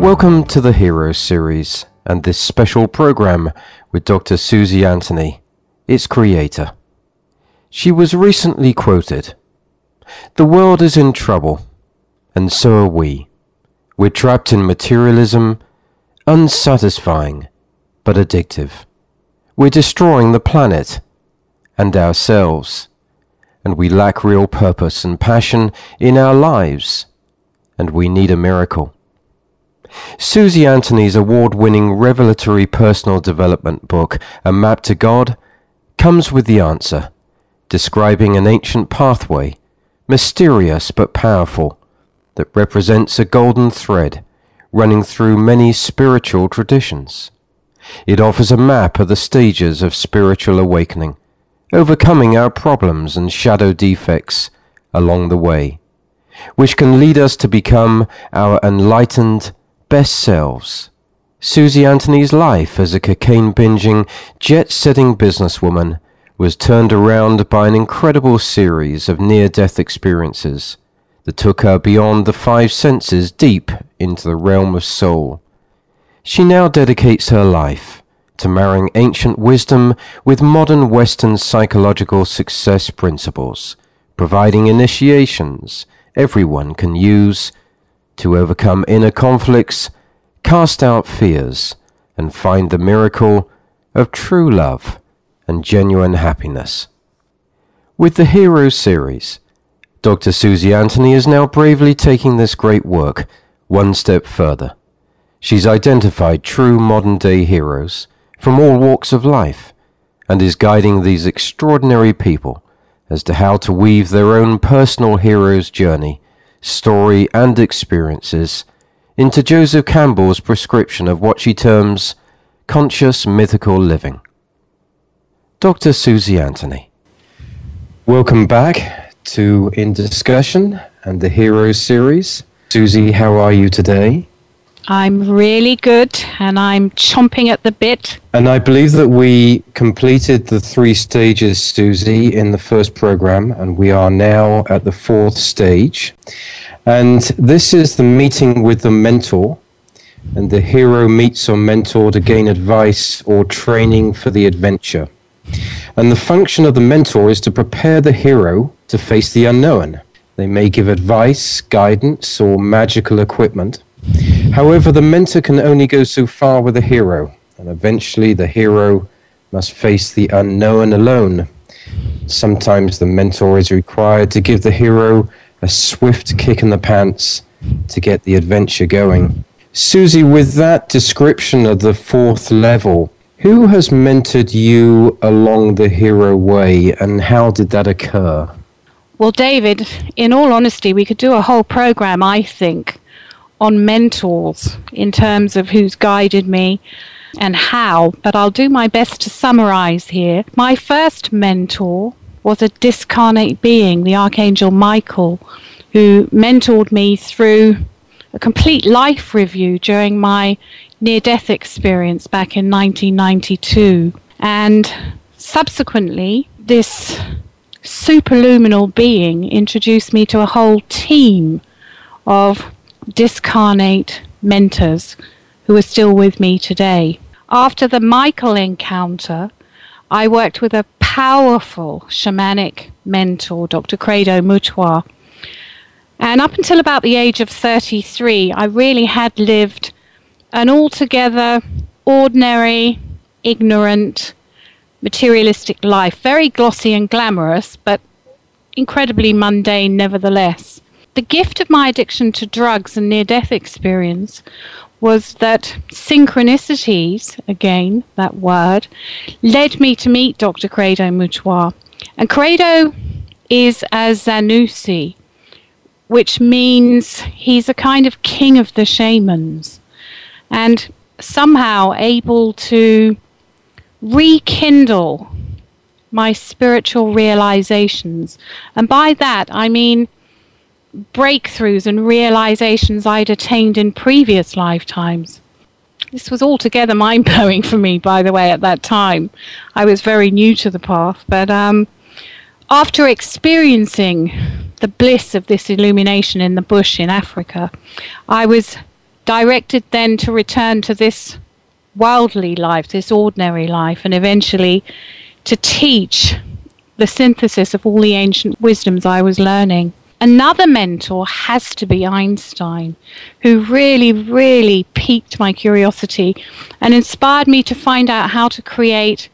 Welcome to the Hero series and this special program with Dr. Susie Anthony, its creator. She was recently quoted The world is in trouble, and so are we. We're trapped in materialism, unsatisfying, but addictive. We're destroying the planet and ourselves, and we lack real purpose and passion in our lives, and we need a miracle. Susie Anthony's award winning revelatory personal development book, A Map to God, comes with the answer, describing an ancient pathway, mysterious but powerful, that represents a golden thread running through many spiritual traditions. It offers a map of the stages of spiritual awakening overcoming our problems and shadow defects along the way, which can lead us to become our enlightened best selves. Susie Anthony's life as a cocaine binging, jet setting businesswoman was turned around by an incredible series of near death experiences that took her beyond the five senses deep into the realm of soul. She now dedicates her life to marrying ancient wisdom with modern Western psychological success principles, providing initiations everyone can use to overcome inner conflicts, cast out fears, and find the miracle of true love and genuine happiness. With the Hero series, Dr. Susie Anthony is now bravely taking this great work one step further. She's identified true modern day heroes from all walks of life and is guiding these extraordinary people as to how to weave their own personal hero's journey, story, and experiences into Joseph Campbell's prescription of what she terms conscious mythical living. Dr. Susie Anthony. Welcome back to In Discussion and the Heroes series. Susie, how are you today? I'm really good and I'm chomping at the bit. And I believe that we completed the three stages, Susie, in the first program, and we are now at the fourth stage. And this is the meeting with the mentor. And the hero meets a mentor to gain advice or training for the adventure. And the function of the mentor is to prepare the hero to face the unknown. They may give advice, guidance, or magical equipment. However, the mentor can only go so far with the hero, and eventually the hero must face the unknown alone. Sometimes the mentor is required to give the hero a swift kick in the pants to get the adventure going. Susie, with that description of the fourth level, who has mentored you along the hero way and how did that occur? Well, David, in all honesty, we could do a whole program, I think, on mentors in terms of who's guided me and how, but I'll do my best to summarize here. My first mentor was a discarnate being, the Archangel Michael, who mentored me through a complete life review during my near death experience back in 1992. And subsequently, this superluminal being introduced me to a whole team of discarnate mentors who are still with me today. After the Michael encounter, I worked with a powerful shamanic mentor, Dr. Credo Mutwa. And up until about the age of 33, I really had lived an altogether ordinary, ignorant, materialistic life. Very glossy and glamorous, but incredibly mundane nevertheless the gift of my addiction to drugs and near death experience was that synchronicities, again, that word, led me to meet Dr. Credo Mutwa. And Credo is a Sanusi, which means he's a kind of king of the shamans and somehow able to rekindle my spiritual realizations. And by that, I mean breakthroughs and realizations I'd attained in previous lifetimes. This was altogether mind blowing for me, by the way, at that time. I was very new to the path, but um, after experiencing the bliss of this illumination in the bush in Africa, I was directed then to return to this worldly life, this ordinary life, and eventually to teach the synthesis of all the ancient wisdoms I was learning. Another mentor has to be Einstein, who really, really piqued my curiosity and inspired me to find out how to create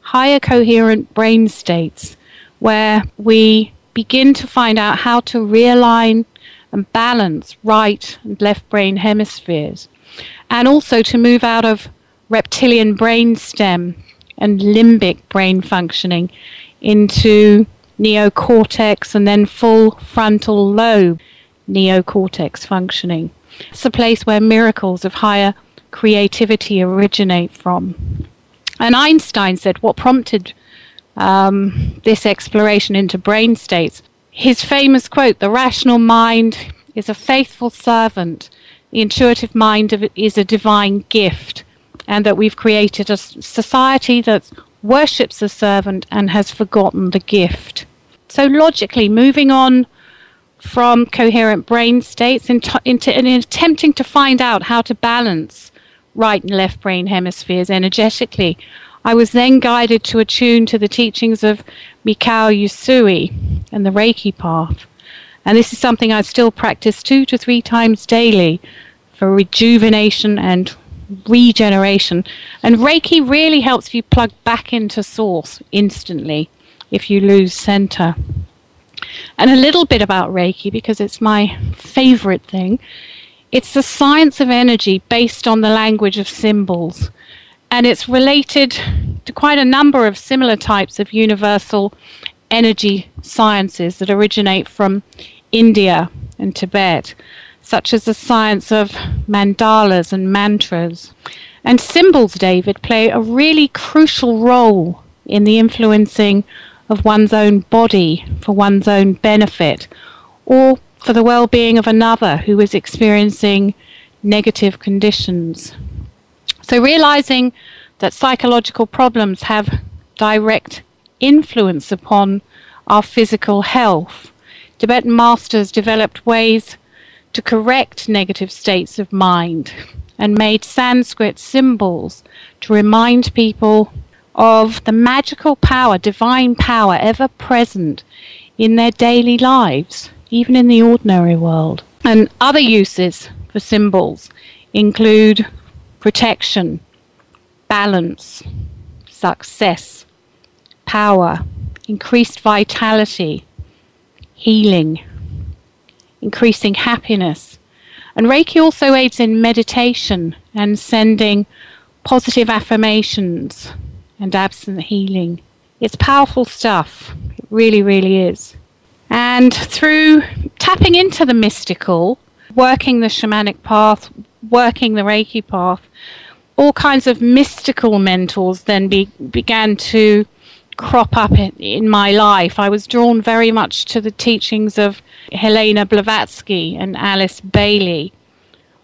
higher coherent brain states where we begin to find out how to realign and balance right and left brain hemispheres, and also to move out of reptilian brain stem and limbic brain functioning into neocortex and then full frontal lobe neocortex functioning. It's a place where miracles of higher creativity originate from. And Einstein said what prompted um, this exploration into brain states. His famous quote The rational mind is a faithful servant, the intuitive mind is a divine gift, and that we've created a society that worships the servant and has forgotten the gift. So, logically, moving on from coherent brain states into, into, attempting to find out how to balance right and left brain hemispheres energetically, I was then guided to attune to the teachings of Mikao Usui and the Reiki path. And this is something I still practice two to three times daily for rejuvenation and regeneration. And Reiki really helps you plug back into source instantly if you lose center. And a little bit about Reiki because it's my favorite thing. It's the science of energy based on the language of symbols and it's related to quite a number of similar types of universal energy sciences that originate from India and Tibet, such as the science of mandalas and mantras. And symbols, David, play a really crucial role in the influencing of one's own body for one's own benefit or for the well being of another who is experiencing negative conditions. So, realizing that psychological problems have direct influence upon our physical health, Tibetan masters developed ways to correct negative states of mind and made Sanskrit symbols to remind people of the magical power, divine power ever present in their daily lives, even in the ordinary world. And other uses for symbols include protection, balance, success, power, increased vitality, healing, increasing happiness. And Reiki also aids in meditation and sending positive affirmations and absent healing. It's powerful stuff. It really, really is. And through tapping into the mystical, working the shamanic path, working the Reiki path, all kinds of mystical mentors then be, began to crop up in, in, my life. I was drawn very much to the teachings of Helena Blavatsky and Alice Bailey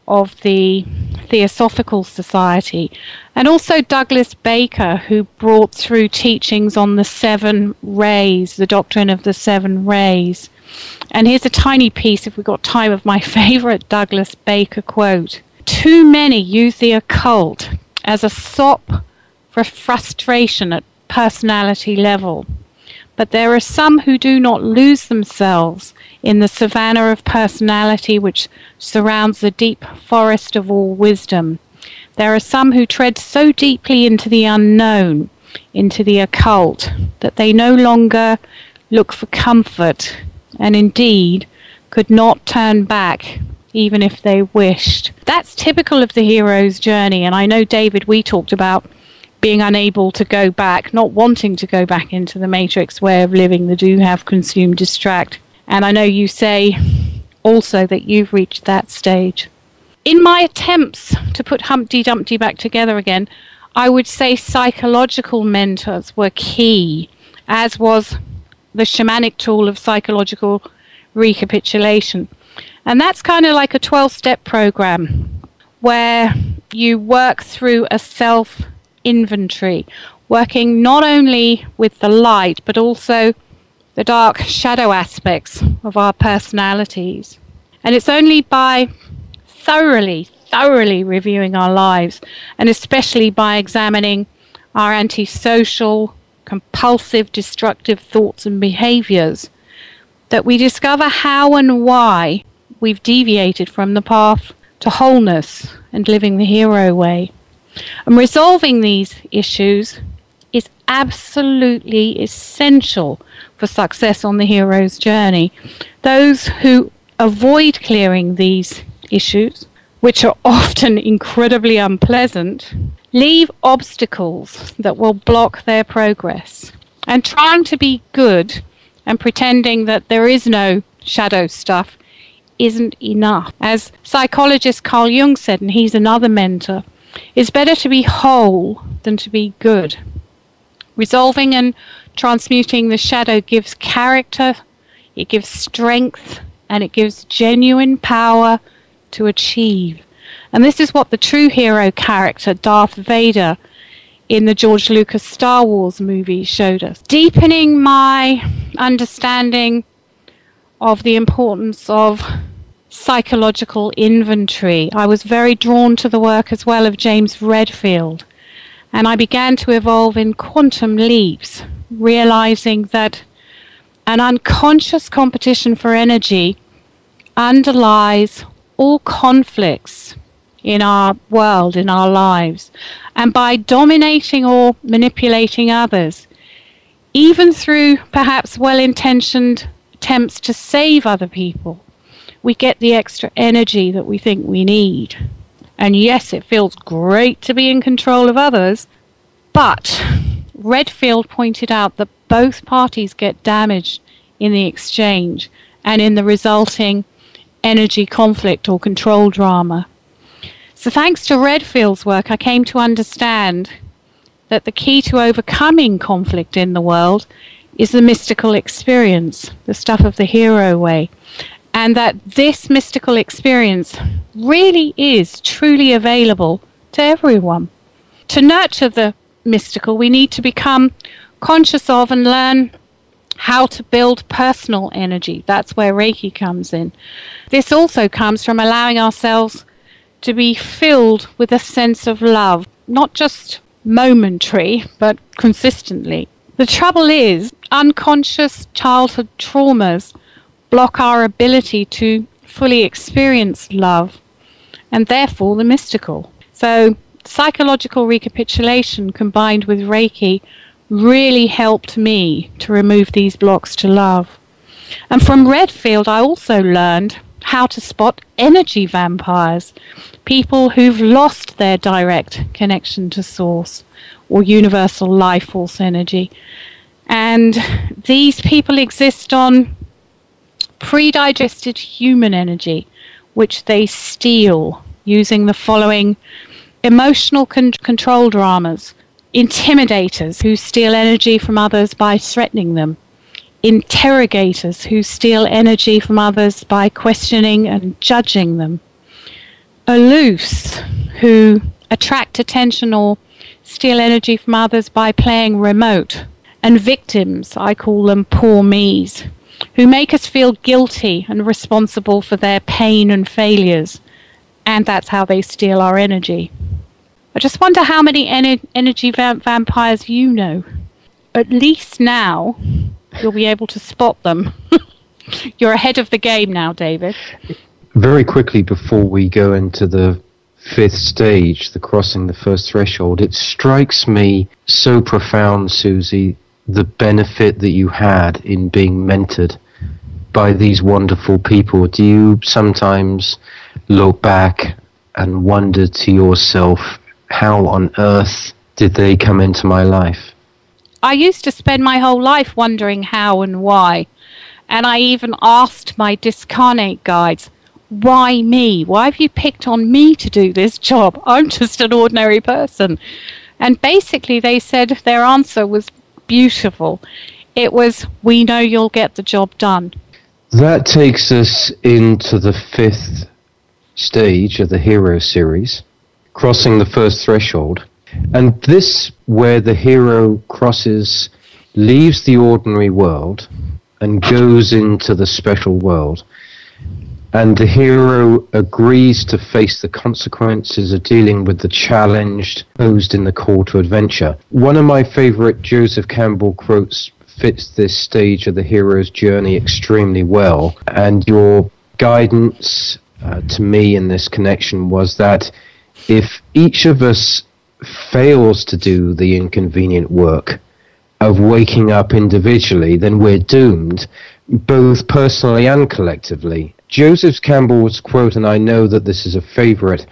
of the Theosophical Society, and also Douglas Baker, who brought through teachings on the seven rays, the doctrine of the seven rays. And here's a tiny piece, if we've got time, of my favorite Douglas Baker quote. Too many use the occult as a sop for frustration at personality level. But there are some who do not lose themselves in the savannah of personality which surrounds the deep forest of all wisdom. There are some who tread so deeply into the unknown, into the occult, that they no longer look for comfort and indeed could not turn back even if they wished. That's typical of the hero's journey, and I know, David, we talked about being unable to go back, not wanting to go back into the matrix way of living, the do have, consume, distract. And I know you say also that you've reached that stage. In my attempts to put Humpty Dumpty back together again, I would say psychological mentors were key, as was the shamanic tool of psychological recapitulation. And that's kind of like a 12 step program where you work through a self inventory, working not only with the light, but also the dark shadow aspects of our personalities. And it's only by thoroughly, thoroughly reviewing our lives, and especially by examining our antisocial, compulsive, destructive thoughts and behaviors, that we discover how and why we've deviated from the path to wholeness and living the hero way. And resolving these issues is absolutely essential for success on the hero's journey. Those who avoid clearing these issues, which are often incredibly unpleasant, leave obstacles that will block their progress. And trying to be good and pretending that there is no shadow stuff isn't enough. As psychologist Carl Jung said, and he's another mentor, it's better to be whole than to be good. Resolving and transmuting the shadow gives character, it gives strength, and it gives genuine power to achieve. And this is what the true hero character, Darth Vader, in the George Lucas Star Wars movie showed us. Deepening my understanding of the importance of psychological inventory. I was very drawn to the work as well of James Redfield, and I began to evolve in quantum leaps, realizing that an unconscious competition for energy underlies all conflicts in our world, in our lives. And by dominating or manipulating others, even through perhaps well intentioned attempts to save other people, we get the extra energy that we think we need. And yes, it feels great to be in control of others, but Redfield pointed out that both parties get damaged in the exchange and in the resulting energy conflict or control drama. So, thanks to Redfield's work, I came to understand that the key to overcoming conflict in the world is the mystical experience, the stuff of the hero way. And that this mystical experience really is truly available to everyone. To nurture the mystical, we need to become conscious of and learn how to build personal energy. That's where Reiki comes in. This also comes from allowing ourselves to be filled with a sense of love, not just momentary, but consistently. The trouble is, unconscious childhood traumas block our ability to fully experience love and therefore the mystical. So, psychological recapitulation combined with Reiki really helped me to remove these blocks to love. And from Redfield, I also learned how to spot energy vampires, people who've lost their direct connection to source or universal life force energy. And these people exist on pre-digested human energy, which they steal using the following emotional con- control dramas, intimidators who steal energy from others by threatening them, interrogators who steal energy from others by questioning and judging them, aloofs who attract attention or steal energy from others by playing remote, and victims, I call them poor me's, who make us feel guilty and responsible for their pain and failures, and that's how they steal our energy. I just wonder how many en- energy vamp- vampires you know. At least now, you'll be able to spot them. You're ahead of the game now, David. Very quickly before we go into the fifth stage, the crossing the first threshold, it strikes me so profound, Susie, the benefit that you had in being mentored by these wonderful people. Do you sometimes look back and wonder to yourself how on earth did they come into my life? I used to spend my whole life wondering how and why. And I even asked my discarnate guides, why me? Why have you picked on me to do this job? I'm just an ordinary person. And basically, they said their answer was beautiful. It was, we know you'll get the job done. That takes us into the fifth stage of the hero series, crossing the first threshold. And this, where the hero crosses, leaves the ordinary world and goes into the special world. And the hero agrees to face the consequences of dealing with the challenge posed in the call to adventure. One of my favorite Joseph Campbell quotes fits this stage of the hero's journey extremely well. And your guidance uh, to me in this connection was that if each of us fails to do the inconvenient work of waking up individually, then we're doomed, both personally and collectively. Joseph Campbell's quote, and I know that this is a favorite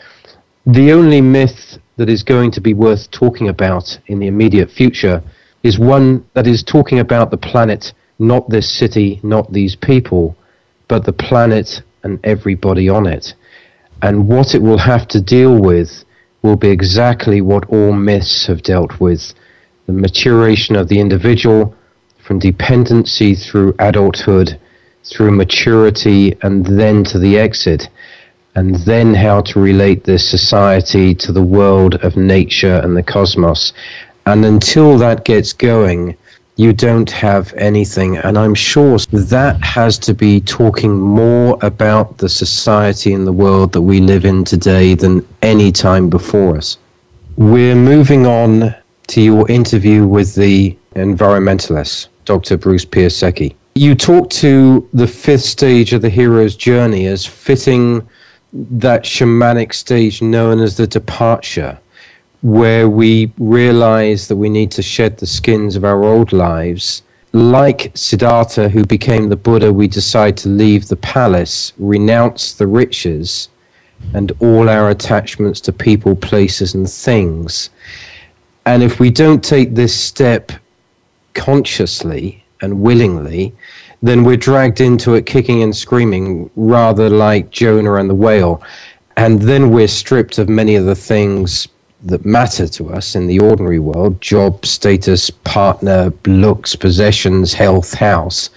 the only myth that is going to be worth talking about in the immediate future is one that is talking about the planet, not this city, not these people, but the planet and everybody on it. And what it will have to deal with will be exactly what all myths have dealt with the maturation of the individual from dependency through adulthood, through maturity, and then to the exit, and then how to relate this society to the world of nature and the cosmos. And until that gets going, you don't have anything. And I'm sure that has to be talking more about the society and the world that we live in today than any time before us. We're moving on to your interview with the environmentalist, Dr. Bruce Piasecki. You talked to the fifth stage of the hero's journey as fitting that shamanic stage known as the departure where we realize that we need to shed the skins of our old lives. Like Siddhartha, who became the Buddha, we decide to leave the palace, renounce the riches, and all our attachments to people, places, and things. And if we don't take this step consciously and willingly, then we're dragged into it kicking and screaming, rather like Jonah and the whale. And then we're stripped of many of the things that matter to us in the ordinary world job, status, partner, looks, possessions, health, house.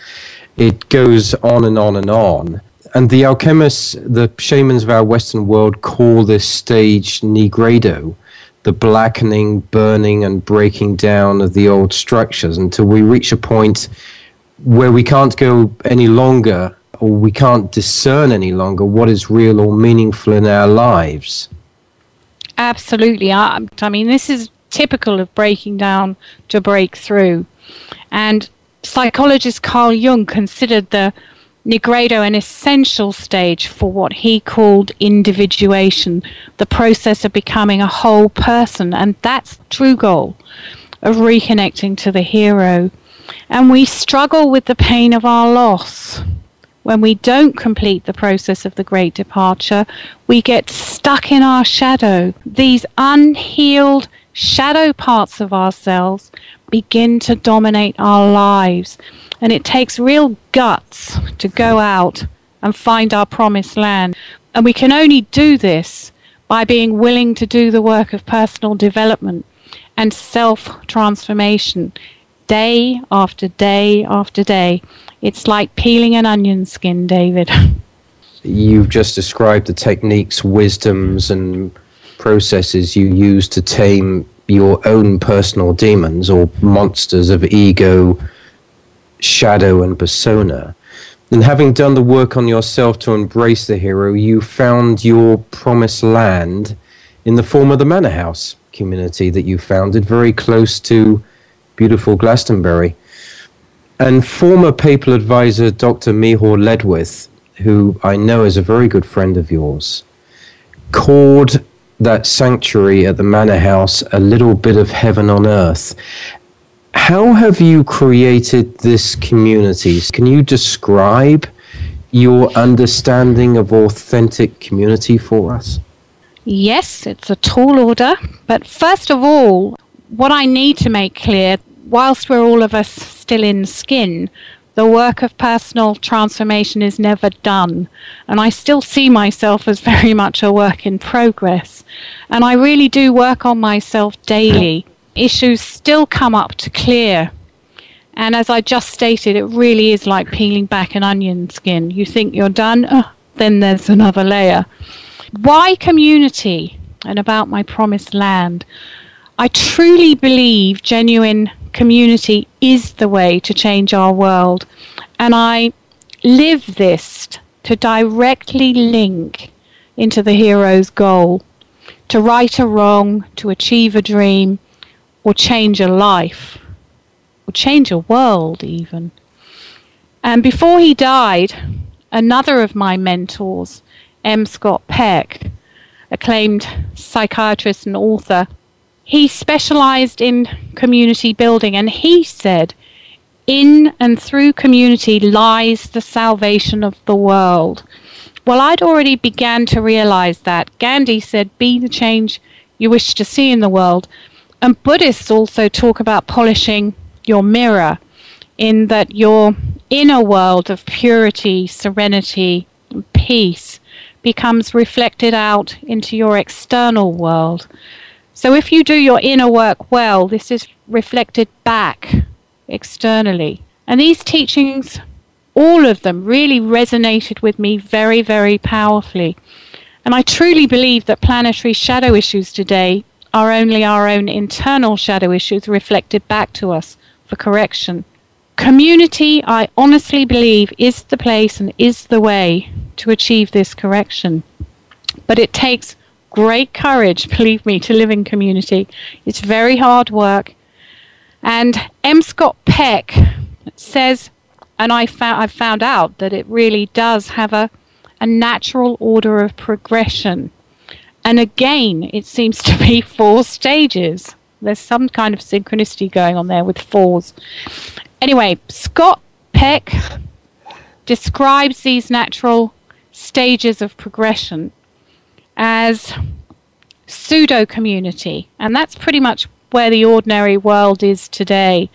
It goes on and on and on. And the alchemists, the shamans of our Western world, call this stage nigredo, the blackening, burning, and breaking down of the old structures until we reach a point where we can't go any longer or we can't discern any longer what is real or meaningful in our lives. Absolutely. I, I mean, this is typical of breaking down to break through. And psychologist Carl Jung considered the Nigredo an essential stage for what he called individuation, the process of becoming a whole person. And that's the true goal of reconnecting to the hero. And we struggle with the pain of our loss when we don't complete the process of the great departure, we get stuck in our shadow. These unhealed shadow parts of ourselves begin to dominate our lives. And it takes real guts to go out and find our promised land. And we can only do this by being willing to do the work of personal development and self transformation day after day after day. It's like peeling an onion skin, David. You've just described the techniques, wisdoms, and processes you use to tame your own personal demons or monsters of ego, shadow, and persona. And having done the work on yourself to embrace the hero, you found your promised land in the form of the Manor House community that you founded very close to beautiful Glastonbury. And former papal advisor Dr. Miceal Ledwith, who I know is a very good friend of yours, called that sanctuary at the Manor House a little bit of heaven on earth. How have you created this community? Can you describe your understanding of authentic community for us? Yes, it's a tall order. But first of all, what I need to make clear, whilst we're all of us still in skin, the work of personal transformation is never done. And I still see myself as very much a work in progress. And I really do work on myself daily. Issues still come up to clear. And as I just stated, it really is like peeling back an onion skin. You think you're done, oh, then there's another layer. Why community and about my promised land? I truly believe genuine community is the way to change our world. And I live this to directly link into the hero's goal to right a wrong, to achieve a dream, or change a life, or change a world, even. And before he died, another of my mentors, M. Scott Peck, acclaimed psychiatrist and author, he specialized in community building and he said, in and through community lies the salvation of the world. Well, I'd already began to realize that. Gandhi said, be the change you wish to see in the world. And Buddhists also talk about polishing your mirror, in that your inner world of purity, serenity, peace becomes reflected out into your external world. So if you do your inner work well, this is reflected back externally. And these teachings, all of them, really resonated with me very, very powerfully. And I truly believe that planetary shadow issues today are only our own internal shadow issues reflected back to us for correction. Community, I honestly believe, is the place and is the way to achieve this correction. But it takes great courage, believe me, to live in community. It's very hard work. And M. Scott Peck says, and I found, I've found out that it really does have a, a natural order of progression. And again, it seems to be four stages. There's some kind of synchronicity going on there with fours. Anyway, Scott Peck describes these natural stages of progression as pseudo community. And that's pretty much where the ordinary world is today,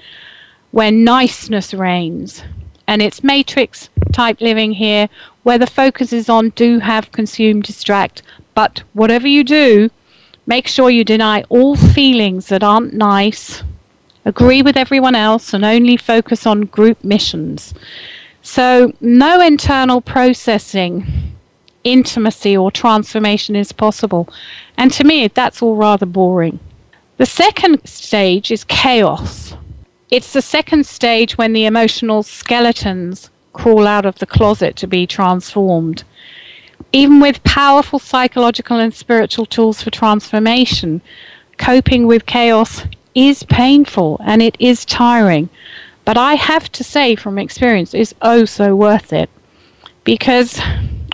where niceness reigns. And it's matrix type living here, where the focus is on do, have, consume, distract. But whatever you do, make sure you deny all feelings that aren't nice, agree with everyone else, and only focus on group missions. So, no internal processing intimacy or transformation is possible. And to me, that's all rather boring. The second stage is chaos. It's the second stage when the emotional skeletons crawl out of the closet to be transformed. Even with powerful psychological and spiritual tools for transformation, coping with chaos is painful and it is tiring. But I have to say from experience, it's oh so worth it. Because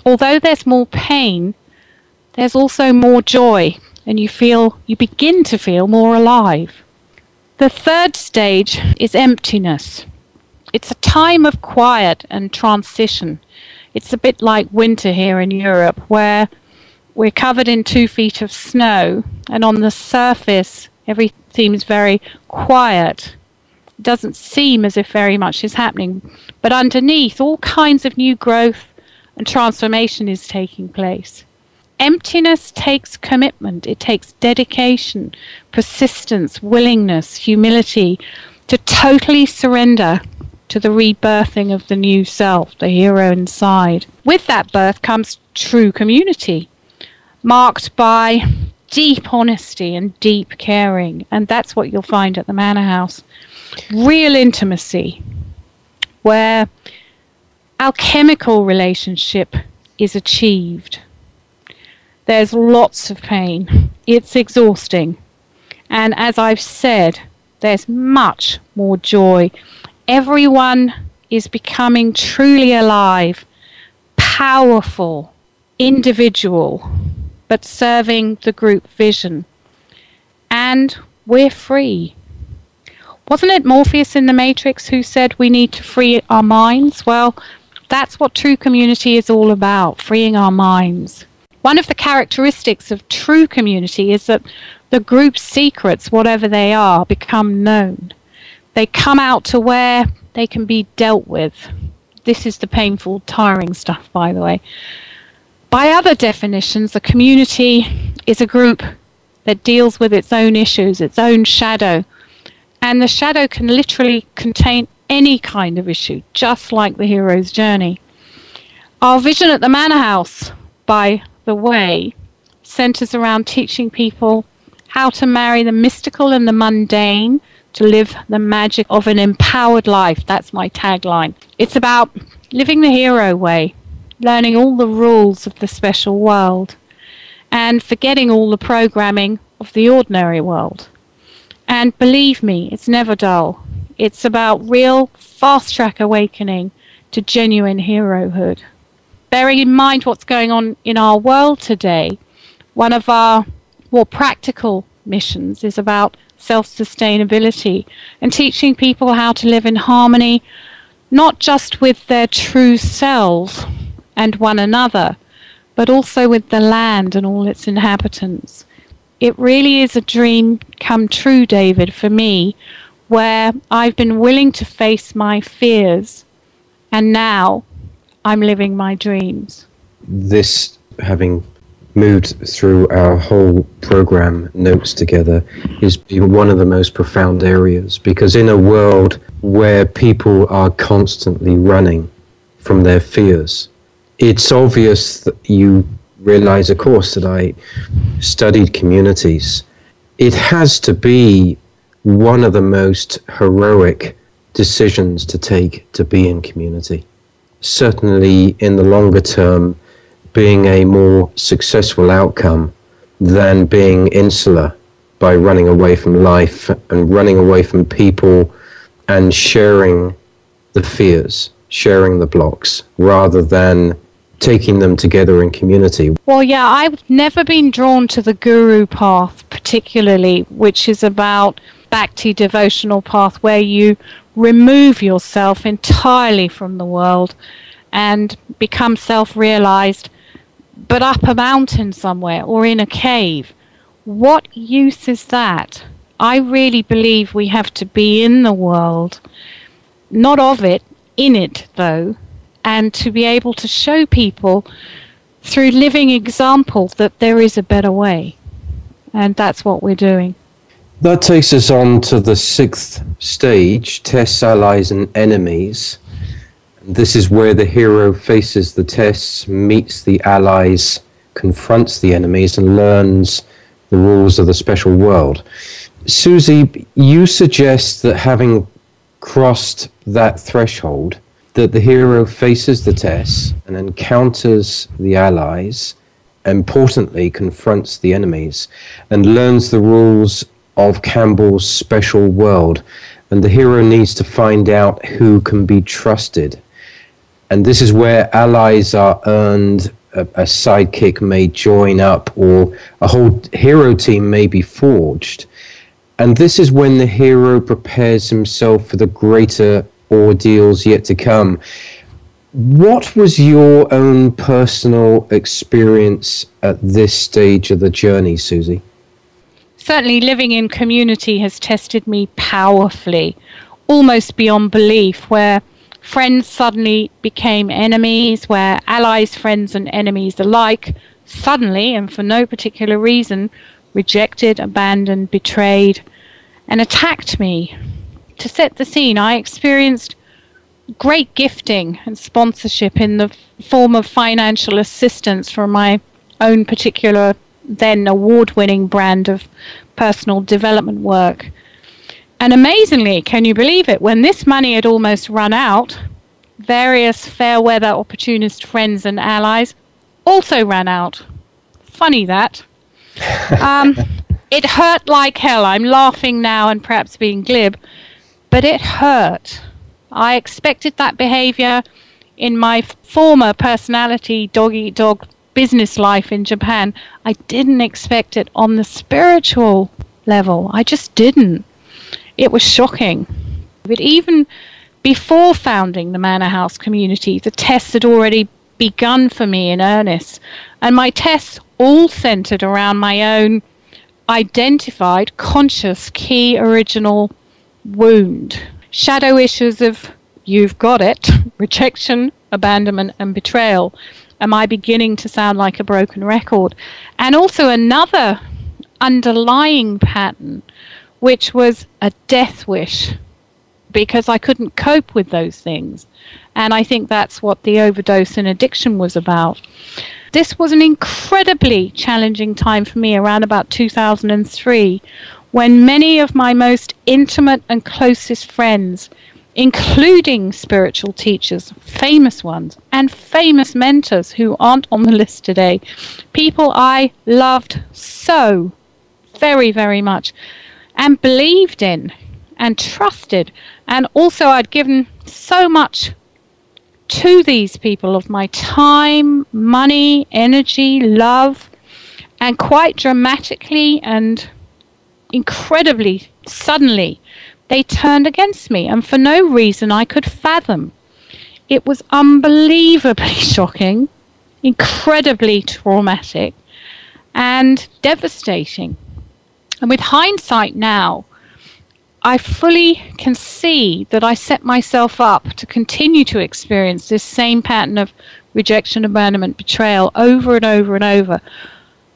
although there's more pain, there's also more joy, and you feel you begin to feel more alive. The third stage is emptiness. It's a time of quiet and transition. It's a bit like winter here in Europe, where we're covered in two feet of snow, and on the surface, everything seems very quiet. It doesn't seem as if very much is happening, but underneath, all kinds of new growth and transformation is taking place. Emptiness takes commitment, it takes dedication, persistence, willingness, humility to totally surrender to the rebirthing of the new self, the hero inside. With that birth comes true community, marked by deep honesty and deep caring. And that's what you'll find at the Manor House. Real intimacy, where alchemical relationship is achieved. There's lots of pain. It's exhausting. And as I've said, there's much more joy. Everyone is becoming truly alive, powerful, individual, but serving the group vision. And we're free. Wasn't it Morpheus in the Matrix who said we need to free our minds? Well, that's what true community is all about freeing our minds. One of the characteristics of true community is that the group's secrets, whatever they are, become known. They come out to where they can be dealt with. This is the painful, tiring stuff, by the way. By other definitions, a community is a group that deals with its own issues, its own shadow. And the shadow can literally contain any kind of issue, just like the hero's journey. Our vision at the Manor House, by the way, centers around teaching people how to marry the mystical and the mundane to live the magic of an empowered life. That's my tagline. It's about living the hero way, learning all the rules of the special world, and forgetting all the programming of the ordinary world. And believe me, it's never dull. It's about real fast track awakening to genuine herohood. Bearing in mind what's going on in our world today, one of our more practical missions is about self sustainability and teaching people how to live in harmony, not just with their true selves and one another, but also with the land and all its inhabitants. It really is a dream come true, David, for me, where I've been willing to face my fears and now I'm living my dreams. This, having moved through our whole program notes together, is one of the most profound areas because in a world where people are constantly running from their fears, it's obvious that you realize, of course, that I studied communities. It has to be one of the most heroic decisions to take to be in community. Certainly, in the longer term, being a more successful outcome than being insular by running away from life and running away from people and sharing the fears, sharing the blocks, rather than taking them together in community. Well, yeah, I've never been drawn to the guru path particularly, which is about bhakti devotional path where you remove yourself entirely from the world and become self realized, but up a mountain somewhere or in a cave. What use is that? I really believe we have to be in the world, not of it, in it though, and to be able to show people through living example that there is a better way. And that's what we're doing. That takes us on to the sixth stage tests, allies, and enemies. This is where the hero faces the tests, meets the allies, confronts the enemies, and learns the rules of the special world. Susie, you suggest that having crossed that threshold, that the hero faces the tests and encounters the allies, importantly confronts the enemies, and learns the rules of Campbell's special world, and the hero needs to find out who can be trusted. And this is where allies are earned, a, a sidekick may join up, or a whole hero team may be forged. And this is when the hero prepares himself for the greater ordeals yet to come. What was your own personal experience at this stage of the journey, Susie? Certainly living in community has tested me powerfully, almost beyond belief, where friends suddenly became enemies, where allies, friends, and enemies alike suddenly and for no particular reason rejected, abandoned, betrayed, and attacked me. To set the scene, I experienced great gifting and sponsorship in the form of financial assistance from my own particular then award winning brand of personal development work. And amazingly, can you believe it? When this money had almost run out, various fair weather opportunist friends and allies also ran out. Funny that. Um, it hurt like hell. I'm laughing now and perhaps being glib, but it hurt. I expected that behavior in my former personality, dog eat dog business life in Japan, I didn't expect it on the spiritual level. I just didn't. It was shocking. But even before founding the Manor House community, the tests had already begun for me in earnest. And my tests all centered around my own identified conscious key original wound. Shadow issues of you've got it, rejection, abandonment, and betrayal. Am I beginning to sound like a broken record? And also another underlying pattern, which was a death wish because I couldn't cope with those things. And I think that's what the overdose and addiction was about. This was an incredibly challenging time for me around about 2003 when many of my most intimate and closest friends, including spiritual teachers, famous ones, and famous mentors who aren't on the list today, people I loved so very, very much and believed in and trusted. And also, I'd given so much to these people of my time, money, energy, love, and quite dramatically and incredibly suddenly, they turned against me, and for no reason I could fathom. It was unbelievably shocking, incredibly traumatic, and devastating. And with hindsight now, I fully can see that I set myself up to continue to experience this same pattern of rejection, abandonment, betrayal over and over and over,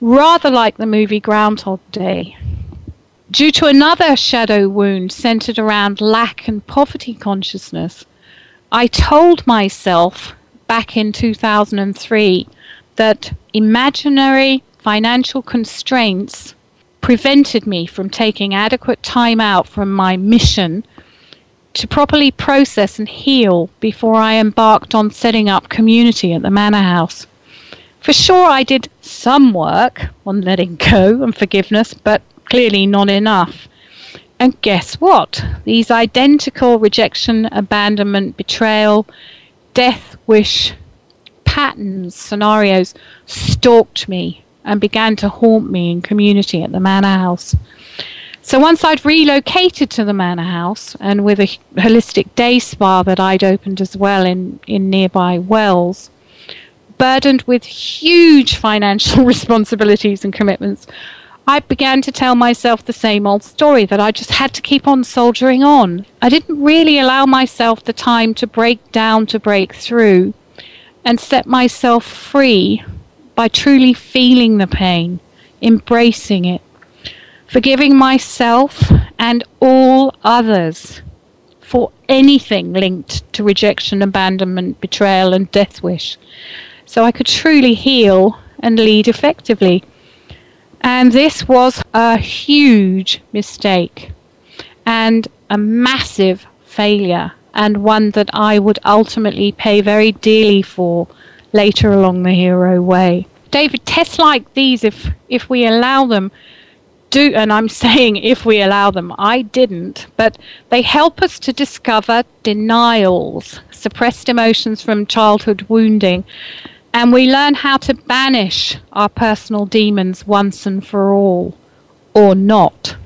rather like the movie Groundhog Day. Due to another shadow wound centered around lack and poverty consciousness, I told myself back in 2003 that imaginary financial constraints prevented me from taking adequate time out from my mission to properly process and heal before I embarked on setting up community at the Manor House. For sure, I did some work on letting go and forgiveness, but clearly not enough. And guess what? These identical rejection, abandonment, betrayal, death wish patterns, scenarios stalked me and began to haunt me in community at the Manor House. So once I'd relocated to the Manor House and with a holistic day spa that I'd opened as well in, in nearby Wells, burdened with huge financial responsibilities and commitments, I began to tell myself the same old story that I just had to keep on soldiering on. I didn't really allow myself the time to break down, to break through, and set myself free by truly feeling the pain, embracing it, forgiving myself and all others for anything linked to rejection, abandonment, betrayal, and death wish. So I could truly heal and lead effectively. And this was a huge mistake and a massive failure, and one that I would ultimately pay very dearly for later along the hero way. David, tests like these, if if we allow them, do, and I'm saying if we allow them, I didn't, but they help us to discover denials, suppressed emotions from childhood wounding, and we learn how to banish our personal demons once and for all, or not.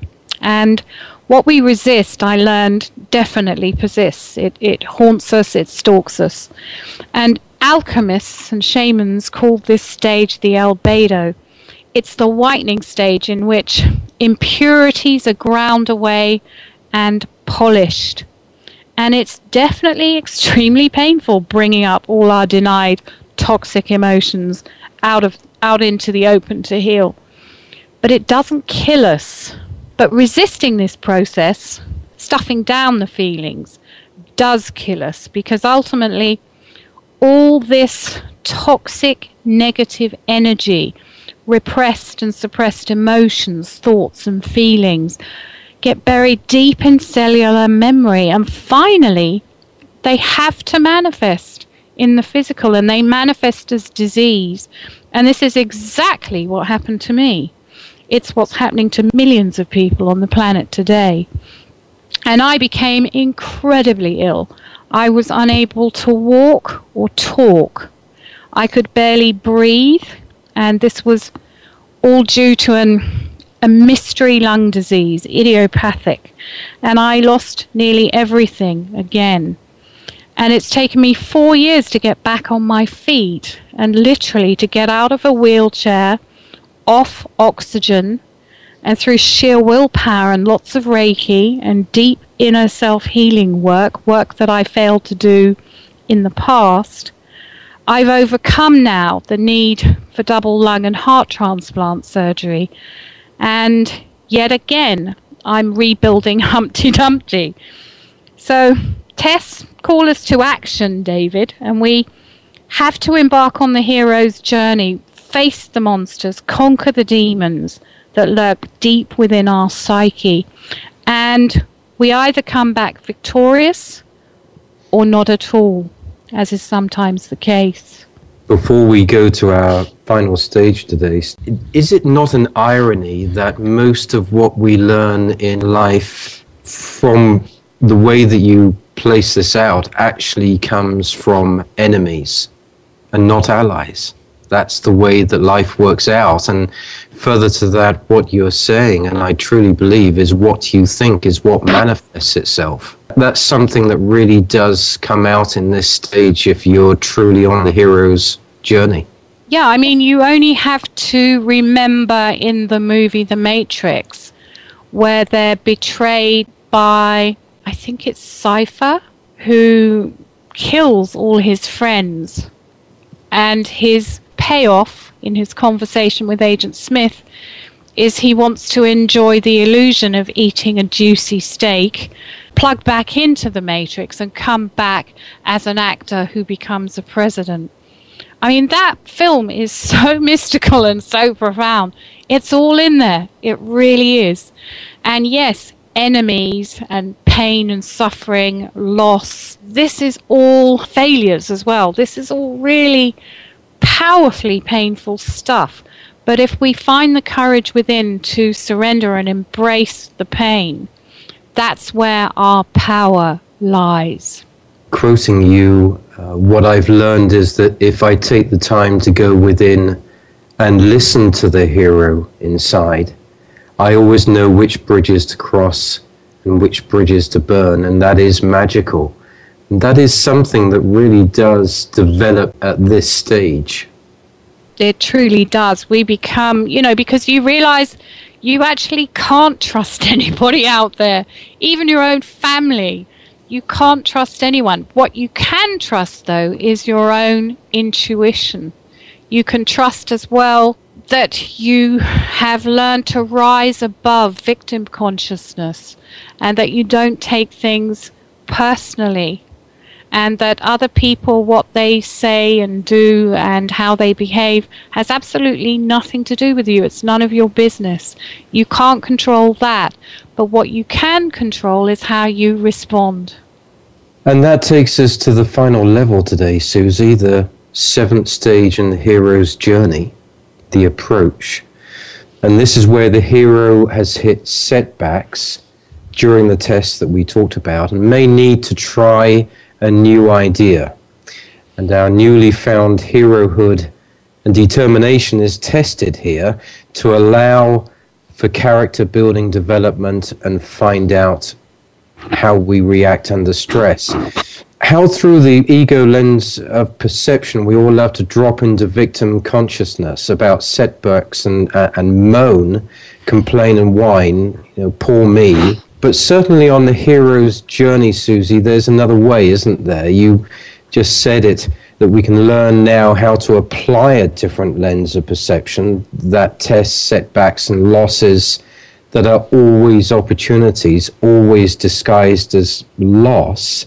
And what we resist, I learned, definitely persists. It, it haunts us, it stalks us. And alchemists and shamans called this stage the albedo. It's the whitening stage in which impurities are ground away and polished. And it's definitely extremely painful bringing up all our denied toxic emotions out of out into the open to heal. But it doesn't kill us. But resisting this process, stuffing down the feelings, does kill us because ultimately all this toxic negative energy, repressed and suppressed emotions, thoughts, and feelings get buried deep in cellular memory. And finally, they have to manifest in the physical and they manifest as disease. And this is exactly what happened to me. It's what's happening to millions of people on the planet today. And I became incredibly ill. I was unable to walk or talk. I could barely breathe, and this was all due to an, a mystery lung disease, idiopathic. And I lost nearly everything again. And it's taken me four years to get back on my feet and literally to get out of a wheelchair, off oxygen, And through sheer willpower and lots of Reiki and deep inner self healing work, work that I failed to do in the past, I've overcome now the need for double lung and heart transplant surgery. And yet again, I'm rebuilding Humpty Dumpty. So, tests call us to action, David, and we have to embark on the hero's journey, face the monsters, conquer the demons that lurk deep within our psyche. And we either come back victorious or not at all, as is sometimes the case. Before we go to our final stage today, is it not an irony that most of what we learn in life from the way that you place this out actually comes from enemies and not allies? That's the way that life works out. And further to that, what you're saying, and I truly believe, is what you think is what manifests itself. That's something that really does come out in this stage if you're truly on the hero's journey. Yeah, I mean, you only have to remember in the movie The Matrix where they're betrayed by, I think it's Cypher, who kills all his friends. And his payoff in his conversation with Agent Smith is he wants to enjoy the illusion of eating a juicy steak, plug back into the Matrix, and come back as an actor who becomes a president. I mean, that film is so mystical and so profound. It's all in there. It really is. And yes, enemies and pain and suffering, loss, this is all failures as well. This is all really powerfully painful stuff. But if we find the courage within to surrender and embrace the pain, that's where our power lies. Quoting you, uh, what I've learned is that if I take the time to go within and listen to the hero inside, I always know which bridges to cross and which bridges to burn, and that is magical that is something that really does develop at this stage. It truly does. We become, you know, because you realize you actually can't trust anybody out there, even your own family. You can't trust anyone. What you can trust, though, is your own intuition. You can trust as well that you have learned to rise above victim consciousness and that you don't take things personally and that other people, what they say and do and how they behave, has absolutely nothing to do with you. It's none of your business. You can't control that. But what you can control is how you respond. And that takes us to the final level today, Susie, the seventh stage in the hero's journey, the approach. And this is where the hero has hit setbacks during the test that we talked about and may need to try a new idea. And our newly found herohood and determination is tested here to allow for character building development and find out how we react under stress. How, through the ego lens of perception, we all love to drop into victim consciousness about setbacks and, uh, and moan, complain and whine, you know, poor me, but certainly on the hero's journey, Susie, there's another way, isn't there? You just said it that we can learn now how to apply a different lens of perception that tests setbacks and losses that are always opportunities, always disguised as loss.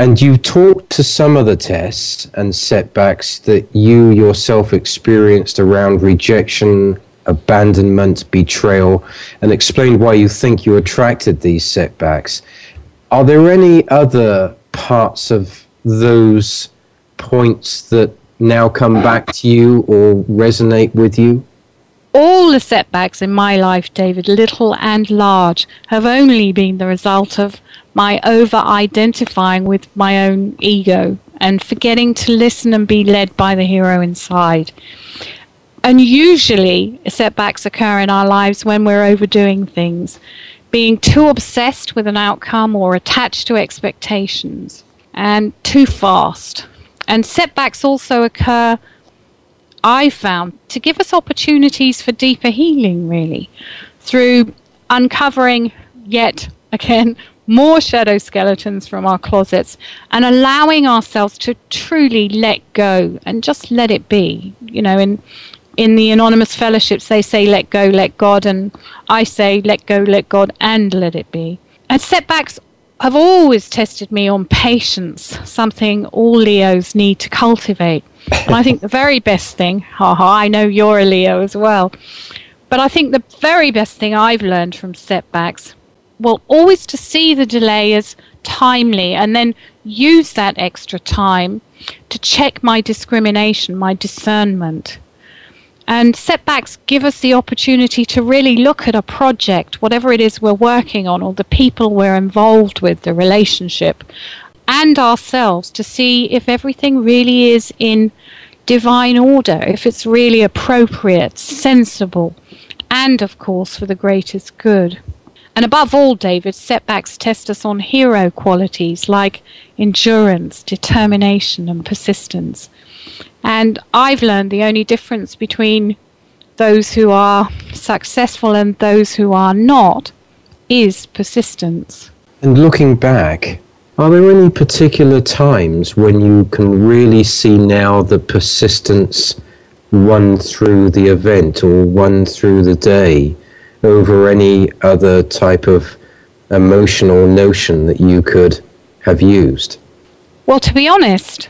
And you talked to some of the tests and setbacks that you yourself experienced around rejection, abandonment, betrayal, and explained why you think you attracted these setbacks. Are there any other parts of those points that now come back to you or resonate with you? All the setbacks in my life, David, little and large, have only been the result of my over identifying with my own ego and forgetting to listen and be led by the hero inside And usually, setbacks occur in our lives when we're overdoing things, being too obsessed with an outcome or attached to expectations, and too fast. And setbacks also occur I found to give us opportunities for deeper healing, really, through uncovering yet again more shadow skeletons from our closets and allowing ourselves to truly let go and just let it be. You know, in in the anonymous fellowships they say let go, let God and I say let go, let God and let it be. And setbacks have always tested me on patience, something all Leos need to cultivate. and I think the very best thing, haha, I know you're a Leo as well, but I think the very best thing I've learned from setbacks, well, always to see the delay as timely and then use that extra time to check my discrimination, my discernment. And setbacks give us the opportunity to really look at a project, whatever it is we're working on, or the people we're involved with, the relationship, and ourselves to see if everything really is in divine order, if it's really appropriate, sensible, and of course for the greatest good. And above all, David, setbacks test us on hero qualities like endurance, determination, and persistence. And I've learned the only difference between those who are successful and those who are not is persistence. And looking back, are there any particular times when you can really see now the persistence run through the event or run through the day over any other type of emotional notion that you could have used? Well, to be honest,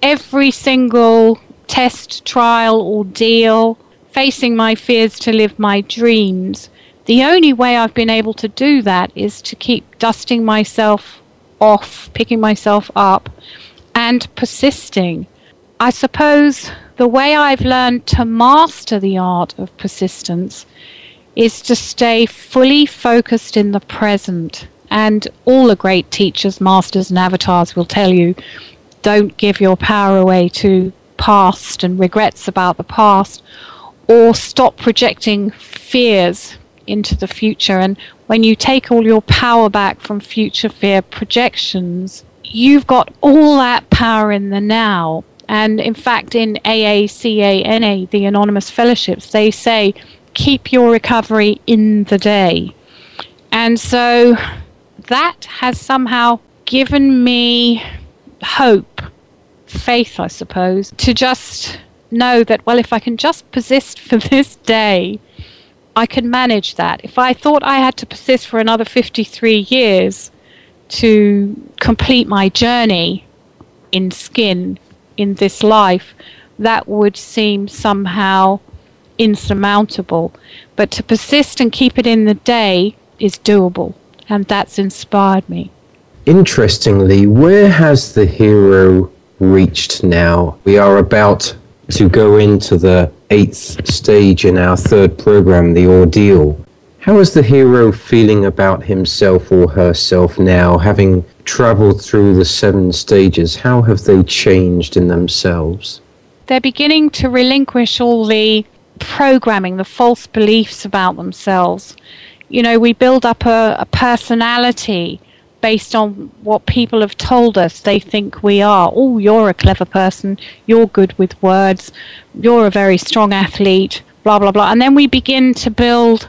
every single test, trial, ordeal, facing my fears to live my dreams, the only way I've been able to do that is to keep dusting myself off, picking myself up, and persisting. I suppose the way I've learned to master the art of persistence is to stay fully focused in the present. And all the great teachers, masters, and avatars will tell you don't give your power away to past and regrets about the past, or stop projecting fears into the future. And when you take all your power back from future fear projections, you've got all that power in the now. And in fact, in AACANA, the Anonymous Fellowships, they say, keep your recovery in the day. And so that has somehow given me hope, faith, I suppose, to just know that, well, if I can just persist for this day, I can manage that. If I thought I had to persist for another 53 years to complete my journey in skin in this life, that would seem somehow insurmountable. But to persist and keep it in the day is doable, and that's inspired me. Interestingly, where has the hero reached now? We are about to go into the eighth stage in our third program, the ordeal. How is the hero feeling about himself or herself now, having traveled through the seven stages? How have they changed in themselves? They're beginning to relinquish all the programming, the false beliefs about themselves. You know, we build up a, a personality based on what people have told us they think we are. Oh, you're a clever person, you're good with words, you're a very strong athlete, blah, blah, blah. And then we begin to build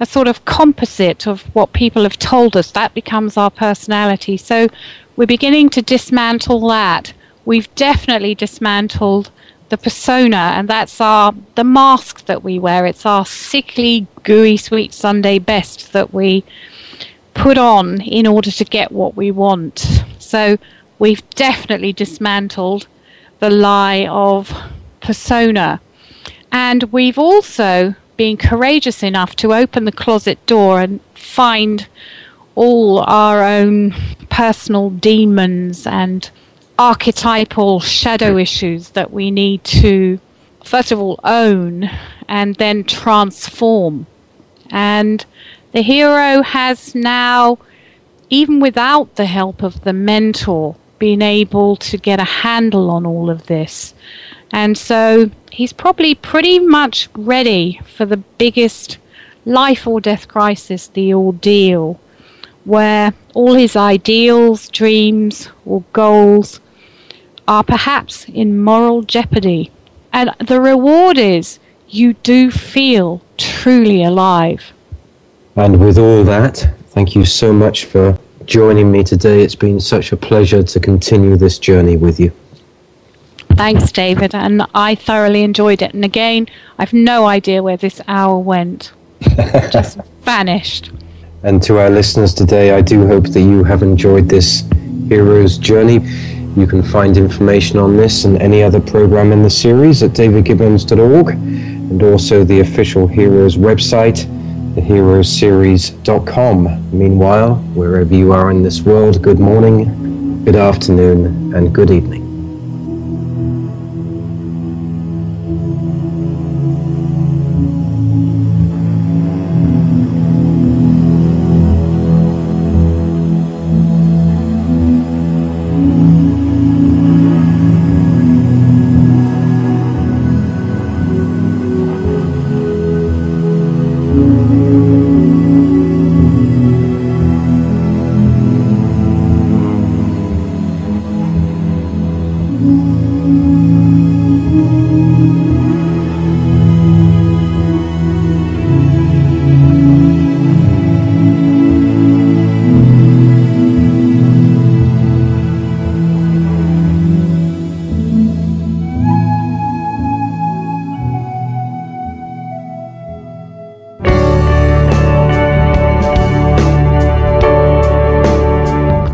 a sort of composite of what people have told us. That becomes our personality. So we're beginning to dismantle that. We've definitely dismantled the persona, and that's our the mask that we wear. It's our sickly, gooey, sweet Sunday best that we put on in order to get what we want. So we've definitely dismantled the lie of persona. And we've also been courageous enough to open the closet door and find all our own personal demons and archetypal shadow hmm. issues that we need to, first of all, own and then transform. And the hero has now, even without the help of the mentor, been able to get a handle on all of this. And so he's probably pretty much ready for the biggest life or death crisis, the ordeal, where all his ideals, dreams, or goals are perhaps in moral jeopardy. And the reward is you do feel truly alive. And with all that, thank you so much for joining me today. It's been such a pleasure to continue this journey with you. Thanks, David. And I thoroughly enjoyed it. And again, I've no idea where this hour went. Just vanished. And to our listeners today, I do hope that you have enjoyed this hero's journey. You can find information on this and any other program in the series at davidgibbons.org and also the official Heroes website, theheroesseries.com. Meanwhile, wherever you are in this world, good morning, good afternoon, and good evening.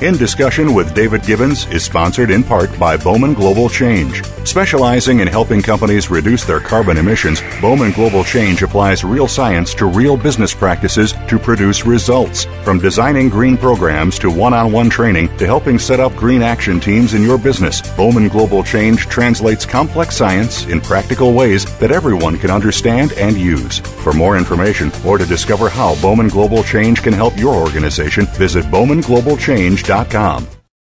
In Discussion with David Gibbons is sponsored in part by Bowman Global Change. Specializing in helping companies reduce their carbon emissions, Bowman Global Change applies real science to real business practices to produce results. From designing green programs to one on one training to helping set up green action teams in your business, Bowman Global Change translates complex science in practical ways that everyone can understand and use. For more information or to discover how Bowman Global Change can help your organization, visit bowmanglobalchange.com.